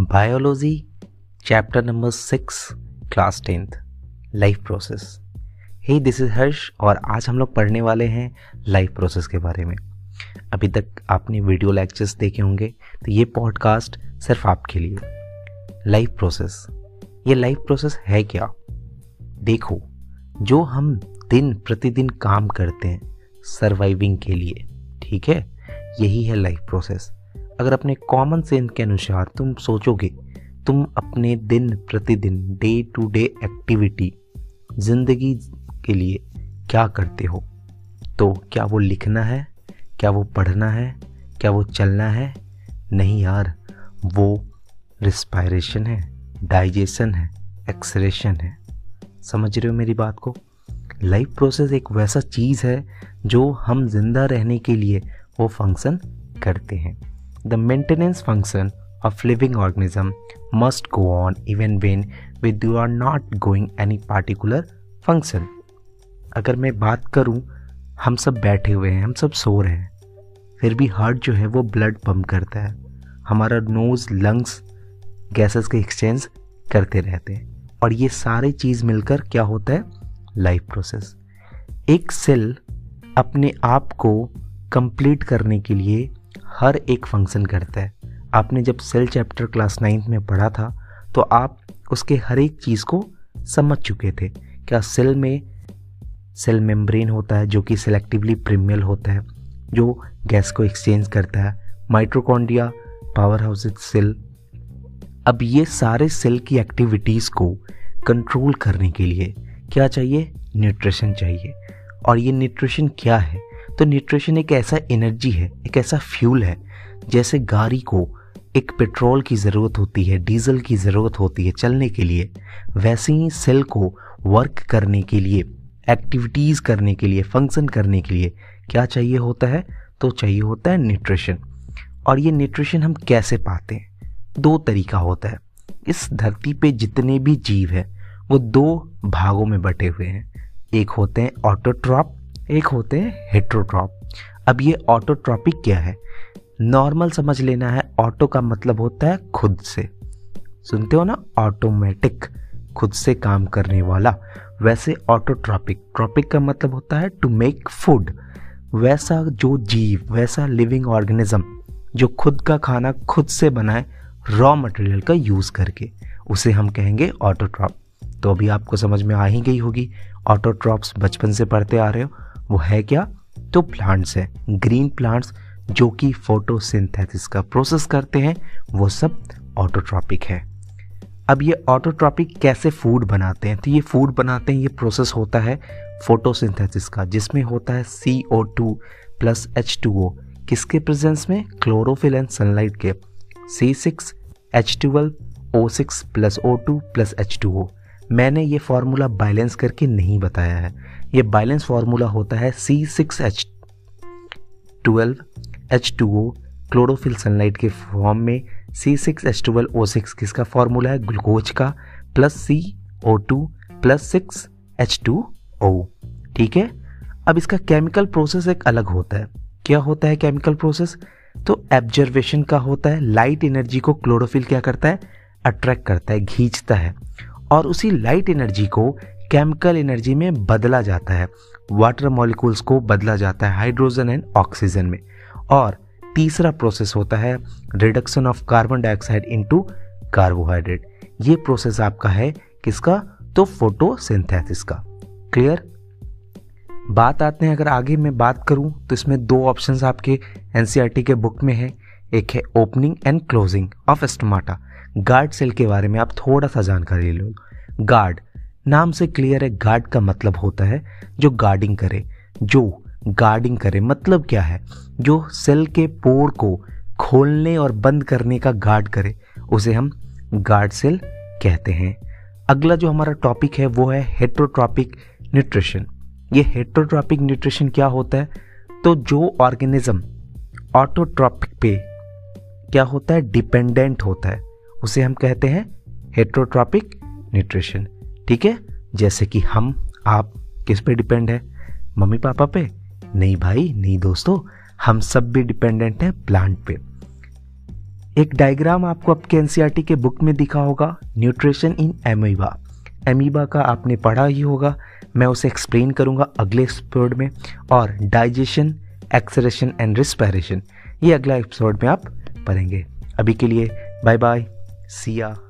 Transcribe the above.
Biology chapter number six class tenth life process hey this is Harsh और आज हम लोग पढ़ने वाले हैं लाइफ प्रोसेस के बारे में। अभी तक आपने वीडियो लेक्चर्स देखे होंगे तो ये पॉडकास्ट सिर्फ़ आपके लिए। लाइफ प्रोसेस ये लाइफ प्रोसेस है क्या? देखो, जो हम दिन प्रतिदिन काम करते हैं सर्वाइविंग के लिए, ठीक है? यही है लाइफ प्रोसेस अगर अपने कॉमन सेंस के अनुसार तुम सोचोगे, तुम अपने दिन प्रतिदिन डे टू डे एक्टिविटी ज़िंदगी के लिए क्या करते हो? तो क्या वो लिखना है? क्या वो पढ़ना है? क्या वो चलना है? नहीं यार, वो रिस्पायरेशन है डाइजेशन है एक्सरेशन है। समझ रहे हो मेरी बात को? लाइफ प्रोसेस एक वैसा चीज़ है जो हम ज़िंदा रहने के लिए वो फ़ंक्शन करते हैं। The maintenance function of living organism must go on even when we do are not going any particular function. अगर मैं बात करूँ, हम सब बैठे हुए हैं, हम सब सो रहे हैं, फिर भी हार्ट जो है वो ब्लड पंप करता है। हमारा नोज़ लंग्स गैसेस के एक्सचेंज करते रहते हैं। और ये सारी चीज़ मिलकर क्या होता है? लाइफ प्रोसेस एक सेल अपने आप को कंप्लीट करने के लिए हर एक फ़ंक्शन करता है। आपने जब सेल चैप्टर क्लास नाइन्थ में पढ़ा था तो आप उसके हर एक चीज़ को समझ चुके थे। क्या सेल में सेल मेम्ब्रेन होता है, जो कि सेलेक्टिवली प्रीमियल होता है, जो गैस को एक्सचेंज करता है। माइट्रोकॉन्ड्रिया पावर हाउस सेल अब ये सारे सेल की एक्टिविटीज़ को कंट्रोल करने के लिए क्या चाहिए? न्यूट्रिशन चाहिए। और ये न्यूट्रिशन क्या है? तो न्यूट्रिशन एक ऐसा एनर्जी है, एक ऐसा फ्यूल है, जैसे गाड़ी को एक पेट्रोल की ज़रूरत होती है डीजल की ज़रूरत होती है चलने के लिए, वैसे ही सेल को वर्क करने के लिए एक्टिविटीज़ करने के लिए फ़ंक्शन करने के लिए क्या चाहिए होता है? तो चाहिए होता है न्यूट्रिशन और ये न्यूट्रिशन हम कैसे पाते हैं? दो तरीका होता है। इस धरती पे जितने भी जीव हैं, वो दो भागों में बटे हुए हैं। एक होते हैं ऑटोट्रॉप एक होते हैं हेट्रोट्रॉप अब ये ऑटोट्रॉपिक क्या है? नॉर्मल समझ लेना है ऑटो का मतलब होता है खुद से। सुनते हो ना? ऑटोमेटिक खुद से काम करने वाला। वैसे ऑटोट्रॉपिक ट्रॉपिक का मतलब होता है टू मेक फ़ूड वैसा जो जीव, वैसा लिविंग ऑर्गेनिज्म जो खुद का खाना खुद से बनाए रॉ मटेरियल का यूज़ करके, उसे हम कहेंगे ऑटोट्रॉप तो अभी आपको समझ में आ ही गई होगी ऑटोट्रॉप्स बचपन से पढ़ते आ रहे हो वो है क्या? तो प्लांट्स है ग्रीन प्लांट्स जो कि फोटोसिंथेसिस का प्रोसेस करते हैं, वो सब ऑटोट्रॉपिक है। अब ये ऑटोट्रॉपिक कैसे फ़ूड बनाते हैं? तो ये फ़ूड बनाते हैं, ये प्रोसेस होता है फोटोसिंथेसिस का, जिसमें होता है C O two plus H two O किसके प्रेजेंस में? क्लोरोफिल एंड सनलाइट के। C six H twelve O six plus O two plus H two O मैंने ये फार्मूला बैलेंस करके नहीं बताया है। ये बैलेंस फार्मूला होता है C six H twelve H two O chlorophyll sunlight के फॉर्म में। C six H twelve O six किसका फॉर्मूला है? ग्लूकोज का plus C O two plus six H two O ठीक है? अब इसका केमिकल प्रोसेस एक अलग होता है। क्या होता है केमिकल प्रोसेस तो एब्जर्वेशन का होता है। लाइट एनर्जी को क्लोरोफिल क्या करता है? अट्रैक्ट करता है खींचता है। और उसी लाइट एनर्जी को केमिकल एनर्जी में बदला जाता है। वाटर मॉलिक्यूल्स को बदला जाता है हाइड्रोजन एंड ऑक्सीजन में। और तीसरा प्रोसेस होता है reduction of carbon dioxide into carbohydrate ये प्रोसेस आपका है किसका? तो फोटोसिंथेसिस का। क्लियर बात आते हैं, अगर आगे मैं बात करूँ तो इसमें दो ऑप्शंस आपके एनसीईआरटी के बुक में है। एक है opening and closing of stomata guard cell के बारे में आप थोड़ा सा जानकारी ले लो। गार्ड नाम से क्लियर है गार्ड का मतलब होता है जो गार्डिंग करे। जो गार्डिंग करे मतलब क्या है? जो सेल के पोर को खोलने और बंद करने का गार्ड करे, उसे हम गार्ड सेल कहते हैं। अगला जो हमारा टॉपिक है, वो है हेट्रोट्रॉपिक न्यूट्रिशन ये हेट्रोट्रॉपिक न्यूट्रिशन क्या होता है? तो जो ऑर्गेनिज्म ऑटोट्रॉपिक पे क्या होता है? डिपेंडेंट होता है। उसे हम कहते हैं हेट्रोट्रॉपिक न्यूट्रिशन ठीक है? जैसे कि हम, आप, किस पे डिपेंड है? मम्मी पापा पे? नहीं भाई, नहीं दोस्तों, हम सब भी डिपेंडेंट हैं प्लांट पे। एक डायग्राम आपको आपके एनसीईआरटी के बुक में दिखा होगा न्यूट्रिशन इन एमीबा एमीबा का आपने पढ़ा ही होगा, मैं उसे एक्सप्लेन करूँगा अगले एपिसोड में। और डाइजेशन एक्सरेशन एंड रिस्पायरेशन ये अगला एपिसोड में आप पढ़ेंगे। अभी के लिए बाय बाय See ya.